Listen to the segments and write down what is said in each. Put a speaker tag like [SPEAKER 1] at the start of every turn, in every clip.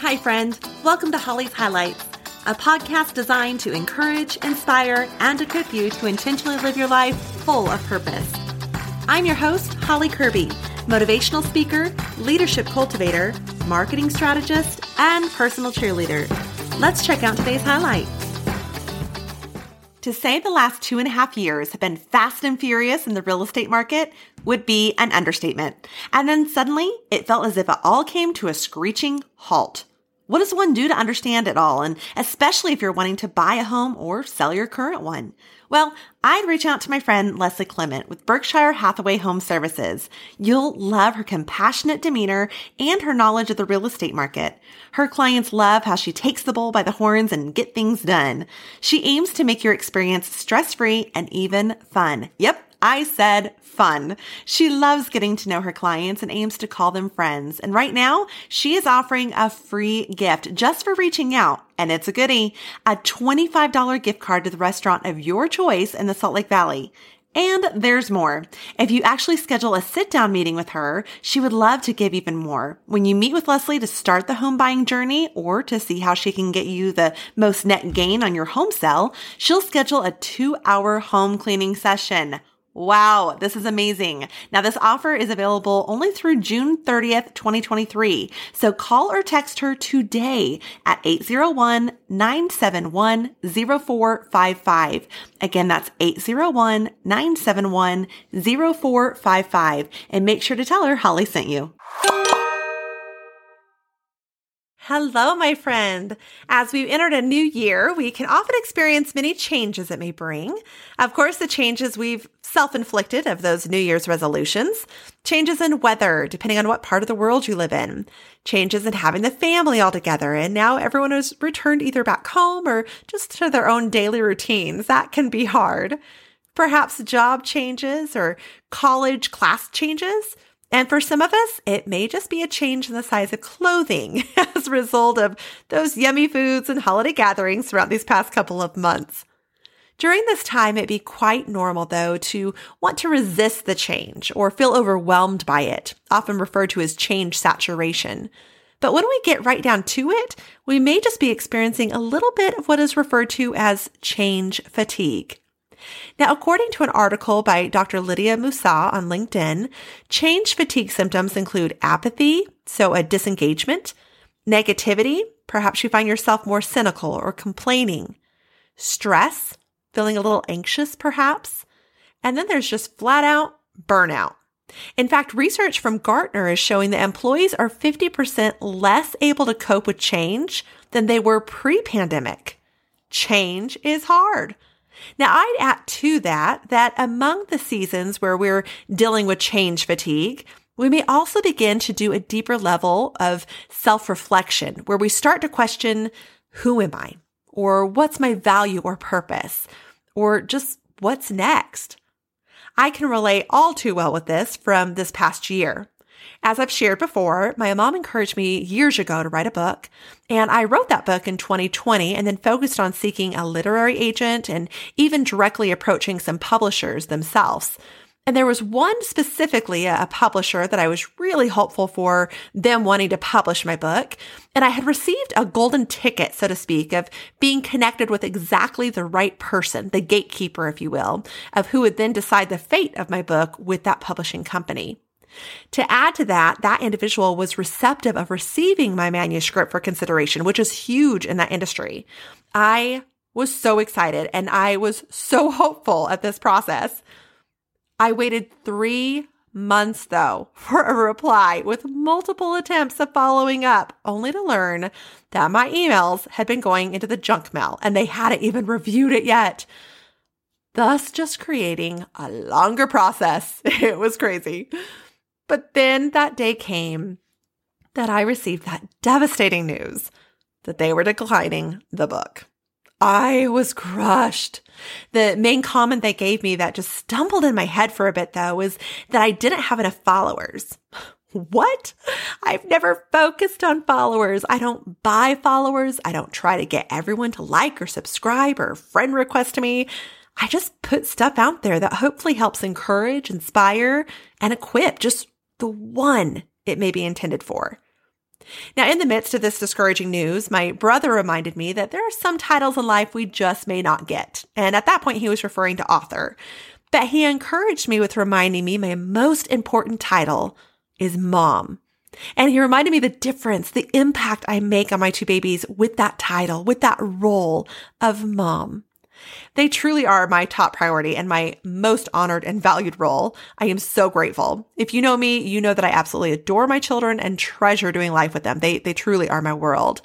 [SPEAKER 1] Hi, friend. Welcome to Holly's Highlights, a podcast designed to encourage, inspire, and equip you to intentionally live your life full of purpose. I'm your host, Holly Kirby, motivational speaker, leadership cultivator, marketing strategist, and personal cheerleader. Let's check out today's highlight. To say the last two and a half years have been fast and furious in the real estate market would be an understatement. And then suddenly it felt as if it all came to a screeching halt. What does one do to understand it all? And especially if you're wanting to buy a home or sell your current one. Well, I'd reach out to my friend Leslie Clement with Berkshire Hathaway Home Services. You'll love her compassionate demeanor and her knowledge of the real estate market. Her clients love how she takes the bull by the horns and get things done. She aims to make your experience stress-free and even fun. Yep, I said fun. She loves getting to know her clients and aims to call them friends. And right now, she is offering a free gift just for reaching out. And it's a goodie, a $25 gift card to the restaurant of your choice in the Salt Lake Valley. And there's more. If you actually schedule a sit down meeting with her, she would love to give even more. When you meet with Leslie to start the home buying journey or to see how she can get you the most net gain on your home sale, she'll schedule a two hour home cleaning session. Wow, this is amazing. Now, this offer is available only through June 30th, 2023. So call or text her today at 801 971 0455. Again, that's 801 971 0455. And make sure to tell her Holly sent you. Hello, my friend. As we've entered a new year, we can often experience many changes it may bring. Of course, the changes we've self inflicted of those New Year's resolutions, changes in weather, depending on what part of the world you live in, changes in having the family all together, and now everyone has returned either back home or just to their own daily routines. That can be hard. Perhaps job changes or college class changes and for some of us, it may just be a change in the size of clothing as a result of those yummy foods and holiday gatherings throughout these past couple of months. During this time, it'd be quite normal, though, to want to resist the change or feel overwhelmed by it, often referred to as change saturation. But when we get right down to it, we may just be experiencing a little bit of what is referred to as change fatigue. Now, according to an article by Dr. Lydia Musa on LinkedIn, change fatigue symptoms include apathy, so a disengagement, negativity, perhaps you find yourself more cynical or complaining, stress, feeling a little anxious perhaps, and then there's just flat out burnout. In fact, research from Gartner is showing that employees are 50% less able to cope with change than they were pre pandemic. Change is hard. Now, I'd add to that that among the seasons where we're dealing with change fatigue, we may also begin to do a deeper level of self reflection where we start to question who am I? Or what's my value or purpose? Or just what's next? I can relate all too well with this from this past year. As I've shared before, my mom encouraged me years ago to write a book, and I wrote that book in 2020 and then focused on seeking a literary agent and even directly approaching some publishers themselves. And there was one specifically, a publisher that I was really hopeful for them wanting to publish my book. And I had received a golden ticket, so to speak, of being connected with exactly the right person, the gatekeeper, if you will, of who would then decide the fate of my book with that publishing company. To add to that, that individual was receptive of receiving my manuscript for consideration, which is huge in that industry. I was so excited and I was so hopeful at this process. I waited three months though for a reply with multiple attempts of following up, only to learn that my emails had been going into the junk mail and they hadn't even reviewed it yet. Thus, just creating a longer process. It was crazy. But then that day came that I received that devastating news that they were declining the book. I was crushed. The main comment they gave me that just stumbled in my head for a bit though was that I didn't have enough followers. What? I've never focused on followers. I don't buy followers. I don't try to get everyone to like or subscribe or friend request me. I just put stuff out there that hopefully helps encourage, inspire, and equip just the one it may be intended for. Now, in the midst of this discouraging news, my brother reminded me that there are some titles in life we just may not get. And at that point, he was referring to author. But he encouraged me with reminding me my most important title is mom. And he reminded me the difference, the impact I make on my two babies with that title, with that role of mom. They truly are my top priority and my most honored and valued role. I am so grateful. If you know me, you know that I absolutely adore my children and treasure doing life with them. They, they truly are my world.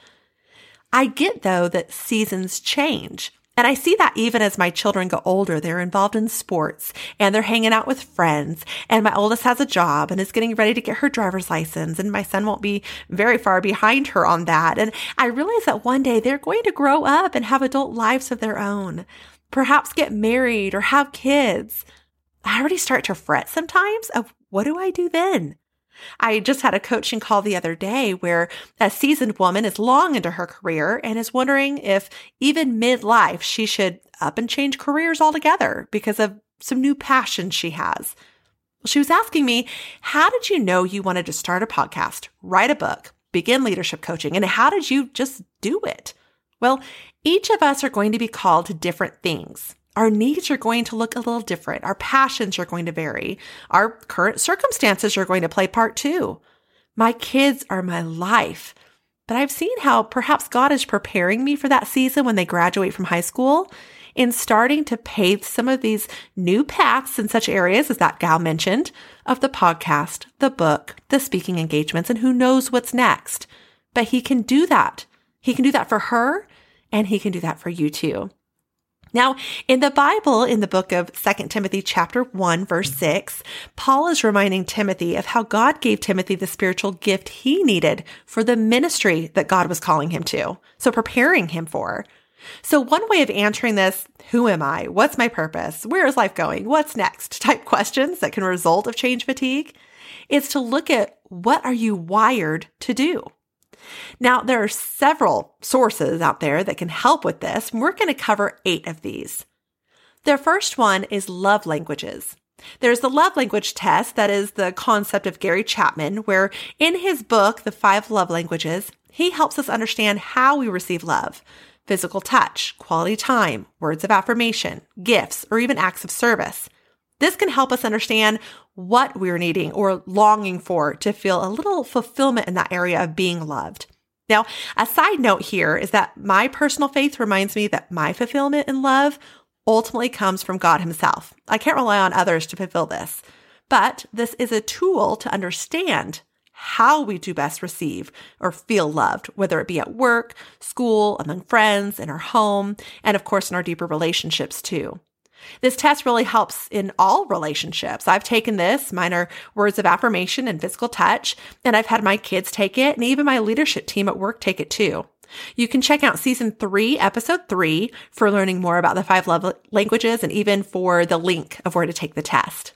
[SPEAKER 1] I get though that seasons change. And I see that even as my children get older, they're involved in sports and they're hanging out with friends. And my oldest has a job and is getting ready to get her driver's license. And my son won't be very far behind her on that. And I realize that one day they're going to grow up and have adult lives of their own, perhaps get married or have kids. I already start to fret sometimes of what do I do then? I just had a coaching call the other day where a seasoned woman is long into her career and is wondering if even midlife she should up and change careers altogether because of some new passion she has. She was asking me, How did you know you wanted to start a podcast, write a book, begin leadership coaching, and how did you just do it? Well, each of us are going to be called to different things. Our needs are going to look a little different. Our passions are going to vary. Our current circumstances are going to play part too. My kids are my life. But I've seen how perhaps God is preparing me for that season when they graduate from high school in starting to pave some of these new paths in such areas as that gal mentioned of the podcast, the book, the speaking engagements, and who knows what's next. But he can do that. He can do that for her and he can do that for you too. Now, in the Bible, in the book of 2 Timothy chapter 1 verse mm-hmm. 6, Paul is reminding Timothy of how God gave Timothy the spiritual gift he needed for the ministry that God was calling him to. So preparing him for. So one way of answering this, who am I? What's my purpose? Where is life going? What's next? type questions that can result of change fatigue is to look at what are you wired to do? Now, there are several sources out there that can help with this. We're going to cover eight of these. The first one is love languages. There's the love language test, that is the concept of Gary Chapman, where in his book, The Five Love Languages, he helps us understand how we receive love physical touch, quality time, words of affirmation, gifts, or even acts of service. This can help us understand what we're needing or longing for to feel a little fulfillment in that area of being loved. Now, a side note here is that my personal faith reminds me that my fulfillment in love ultimately comes from God Himself. I can't rely on others to fulfill this, but this is a tool to understand how we do best receive or feel loved, whether it be at work, school, among friends, in our home, and of course in our deeper relationships too. This test really helps in all relationships. I've taken this, mine are words of affirmation and physical touch, and I've had my kids take it, and even my leadership team at work take it too. You can check out season three, episode three, for learning more about the five love languages and even for the link of where to take the test.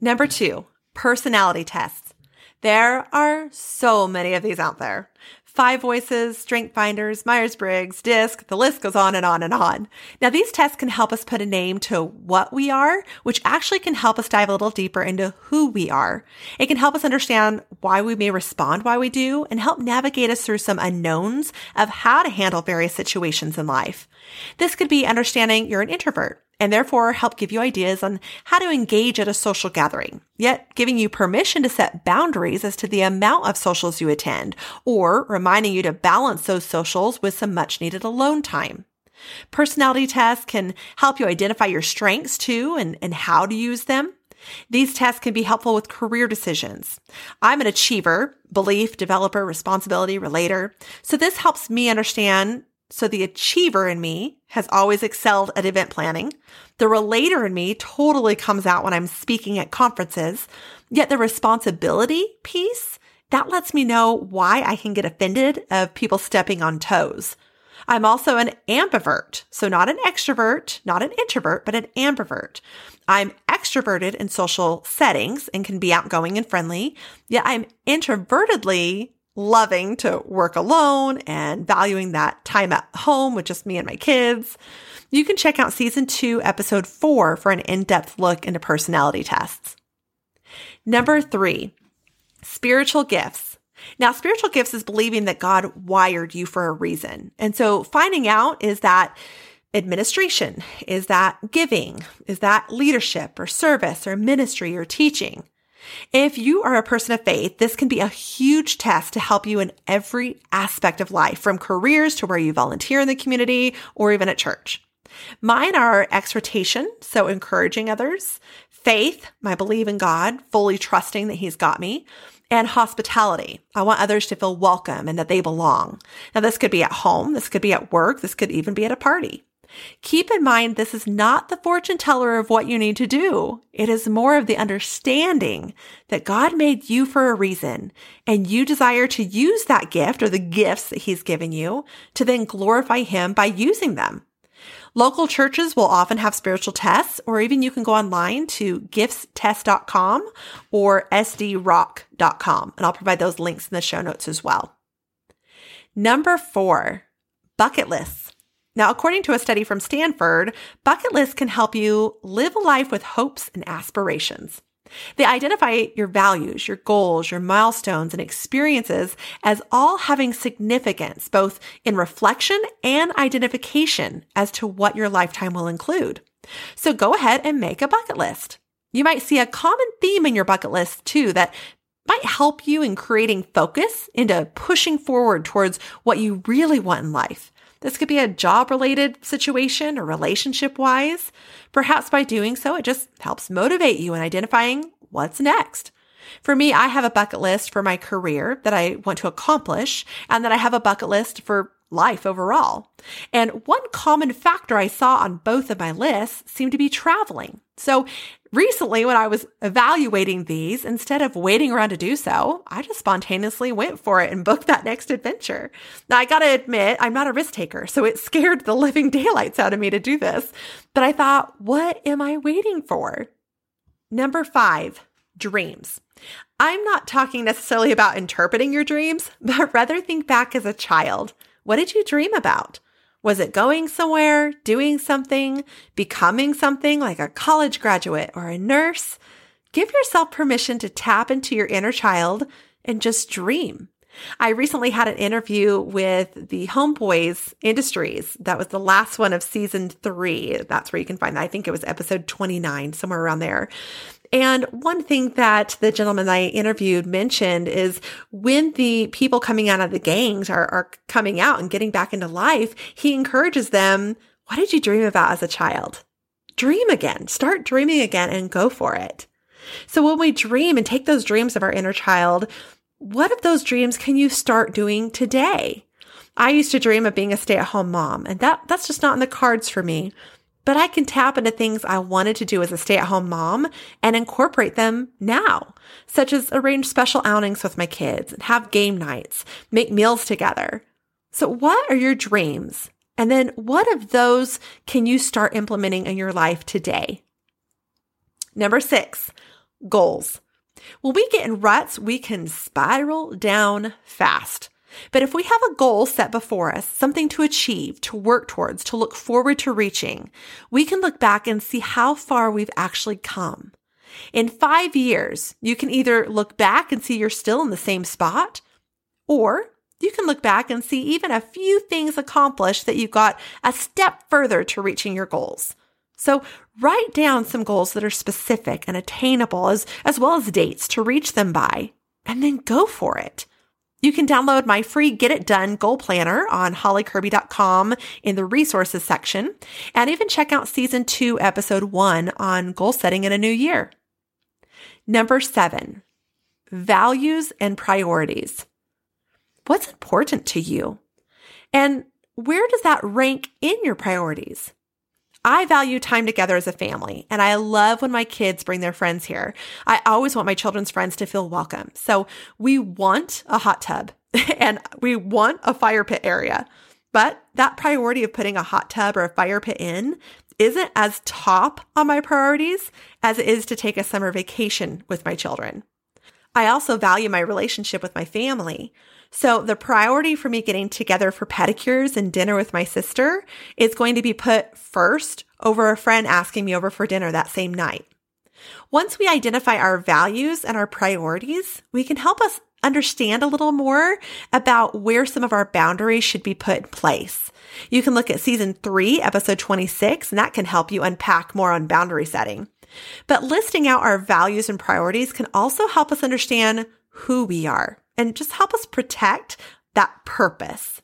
[SPEAKER 1] Number two, personality tests. There are so many of these out there. Five Voices, Strength Finders, Myers Briggs, DISC, the list goes on and on and on. Now, these tests can help us put a name to what we are, which actually can help us dive a little deeper into who we are. It can help us understand why we may respond why we do and help navigate us through some unknowns of how to handle various situations in life. This could be understanding you're an introvert and therefore help give you ideas on how to engage at a social gathering, yet giving you permission to set boundaries as to the amount of socials you attend, or reminding you to balance those socials with some much needed alone time. Personality tests can help you identify your strengths too and, and how to use them. These tests can be helpful with career decisions. I'm an achiever, belief, developer, responsibility, relator. So this helps me understand so the achiever in me has always excelled at event planning. The relator in me totally comes out when I'm speaking at conferences. Yet the responsibility piece, that lets me know why I can get offended of people stepping on toes. I'm also an ambivert. So not an extrovert, not an introvert, but an ambivert. I'm extroverted in social settings and can be outgoing and friendly. Yet I'm introvertedly loving to work alone and valuing that time at home with just me and my kids. You can check out season two, episode four for an in depth look into personality tests. Number three, spiritual gifts. Now, spiritual gifts is believing that God wired you for a reason. And so finding out is that administration? Is that giving? Is that leadership or service or ministry or teaching? If you are a person of faith, this can be a huge test to help you in every aspect of life, from careers to where you volunteer in the community or even at church. Mine are exhortation, so encouraging others, faith, my belief in God, fully trusting that He's got me, and hospitality. I want others to feel welcome and that they belong. Now, this could be at home, this could be at work, this could even be at a party. Keep in mind, this is not the fortune teller of what you need to do. It is more of the understanding that God made you for a reason and you desire to use that gift or the gifts that he's given you to then glorify him by using them. Local churches will often have spiritual tests, or even you can go online to giftstest.com or sdrock.com, and I'll provide those links in the show notes as well. Number four, bucket lists. Now, according to a study from Stanford, bucket lists can help you live a life with hopes and aspirations. They identify your values, your goals, your milestones, and experiences as all having significance, both in reflection and identification as to what your lifetime will include. So go ahead and make a bucket list. You might see a common theme in your bucket list too that might help you in creating focus into pushing forward towards what you really want in life. This could be a job related situation or relationship wise. Perhaps by doing so, it just helps motivate you in identifying what's next. For me, I have a bucket list for my career that I want to accomplish, and then I have a bucket list for life overall. And one common factor I saw on both of my lists seemed to be traveling. So recently, when I was evaluating these, instead of waiting around to do so, I just spontaneously went for it and booked that next adventure. Now, I gotta admit, I'm not a risk taker, so it scared the living daylights out of me to do this. But I thought, what am I waiting for? Number five, dreams. I'm not talking necessarily about interpreting your dreams, but rather think back as a child. What did you dream about? Was it going somewhere, doing something, becoming something like a college graduate or a nurse? Give yourself permission to tap into your inner child and just dream. I recently had an interview with the Homeboys Industries. That was the last one of season three. That's where you can find that. I think it was episode 29, somewhere around there. And one thing that the gentleman I interviewed mentioned is when the people coming out of the gangs are, are coming out and getting back into life, he encourages them, what did you dream about as a child? Dream again, start dreaming again and go for it. So when we dream and take those dreams of our inner child, what of those dreams can you start doing today? I used to dream of being a stay at home mom and that, that's just not in the cards for me but I can tap into things I wanted to do as a stay at home mom and incorporate them now, such as arrange special outings with my kids and have game nights, make meals together. So what are your dreams? And then what of those can you start implementing in your life today? Number six, goals. When we get in ruts, we can spiral down fast. But if we have a goal set before us, something to achieve, to work towards, to look forward to reaching, we can look back and see how far we've actually come. In five years, you can either look back and see you're still in the same spot, or you can look back and see even a few things accomplished that you got a step further to reaching your goals. So write down some goals that are specific and attainable as, as well as dates to reach them by, and then go for it. You can download my free Get It Done Goal Planner on hollykirby.com in the resources section, and even check out season two, episode one on goal setting in a new year. Number seven, values and priorities. What's important to you? And where does that rank in your priorities? I value time together as a family, and I love when my kids bring their friends here. I always want my children's friends to feel welcome. So we want a hot tub and we want a fire pit area. But that priority of putting a hot tub or a fire pit in isn't as top on my priorities as it is to take a summer vacation with my children. I also value my relationship with my family. So the priority for me getting together for pedicures and dinner with my sister is going to be put first over a friend asking me over for dinner that same night. Once we identify our values and our priorities, we can help us understand a little more about where some of our boundaries should be put in place. You can look at season three, episode 26, and that can help you unpack more on boundary setting. But listing out our values and priorities can also help us understand who we are and just help us protect that purpose.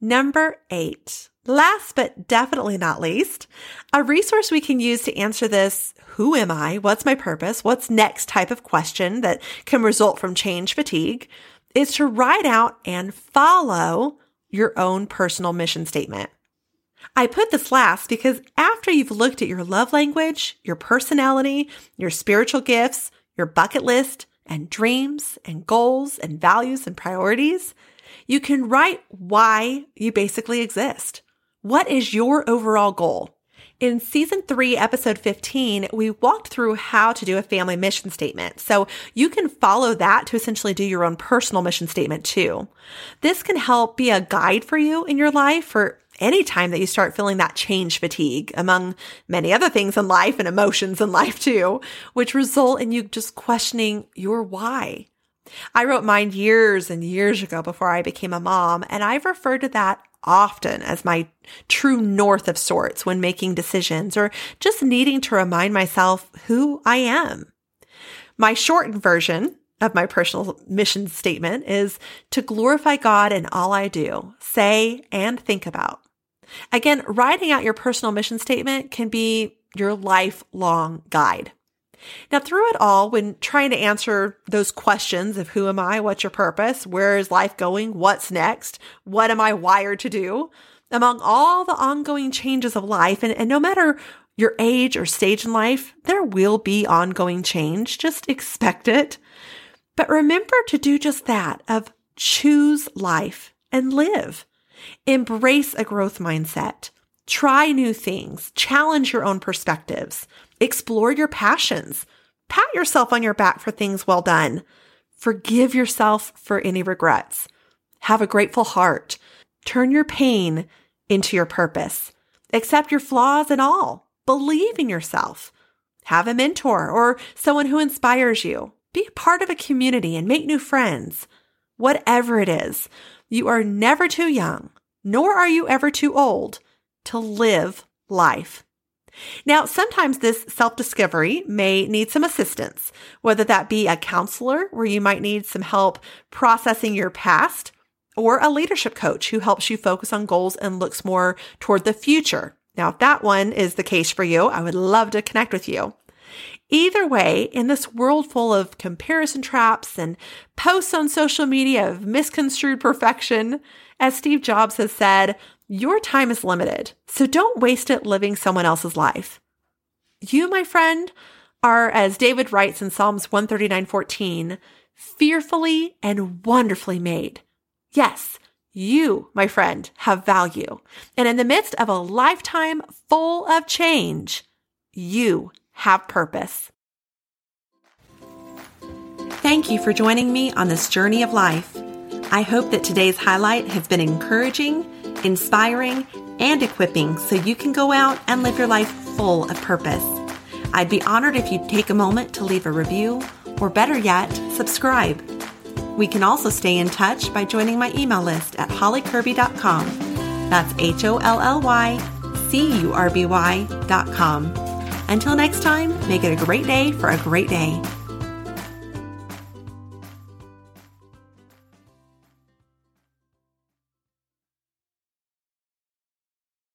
[SPEAKER 1] Number eight, last but definitely not least, a resource we can use to answer this who am I? What's my purpose? What's next type of question that can result from change fatigue is to write out and follow your own personal mission statement. I put this last because after you've looked at your love language, your personality, your spiritual gifts, your bucket list, and dreams and goals and values and priorities, you can write why you basically exist. What is your overall goal? In season three, episode 15, we walked through how to do a family mission statement. So you can follow that to essentially do your own personal mission statement too. This can help be a guide for you in your life for any time that you start feeling that change fatigue among many other things in life and emotions in life too, which result in you just questioning your why. I wrote mine years and years ago before I became a mom, and I've referred to that often as my true north of sorts when making decisions or just needing to remind myself who I am. My shortened version of my personal mission statement is to glorify God in all I do, say, and think about. Again, writing out your personal mission statement can be your lifelong guide. Now, through it all, when trying to answer those questions of who am I, what's your purpose, where is life going, what's next, what am I wired to do, among all the ongoing changes of life, and, and no matter your age or stage in life, there will be ongoing change. Just expect it. But remember to do just that of choose life and live. Embrace a growth mindset. Try new things. Challenge your own perspectives. Explore your passions. Pat yourself on your back for things well done. Forgive yourself for any regrets. Have a grateful heart. Turn your pain into your purpose. Accept your flaws and all. Believe in yourself. Have a mentor or someone who inspires you. Be part of a community and make new friends. Whatever it is, you are never too young, nor are you ever too old to live life. Now, sometimes this self discovery may need some assistance, whether that be a counselor where you might need some help processing your past, or a leadership coach who helps you focus on goals and looks more toward the future. Now, if that one is the case for you, I would love to connect with you. Either way, in this world full of comparison traps and posts on social media of misconstrued perfection, as Steve Jobs has said, your time is limited, so don't waste it living someone else's life. You, my friend, are, as David writes in Psalms 139:14, fearfully and wonderfully made. Yes, you, my friend, have value. And in the midst of a lifetime full of change, you have purpose. Thank you for joining me on this journey of life. I hope that today's highlight has been encouraging inspiring, and equipping so you can go out and live your life full of purpose. I'd be honored if you'd take a moment to leave a review, or better yet, subscribe. We can also stay in touch by joining my email list at hollykirby.com. That's H O L L Y C U R B Y.com. Until next time, make it a great day for a great day.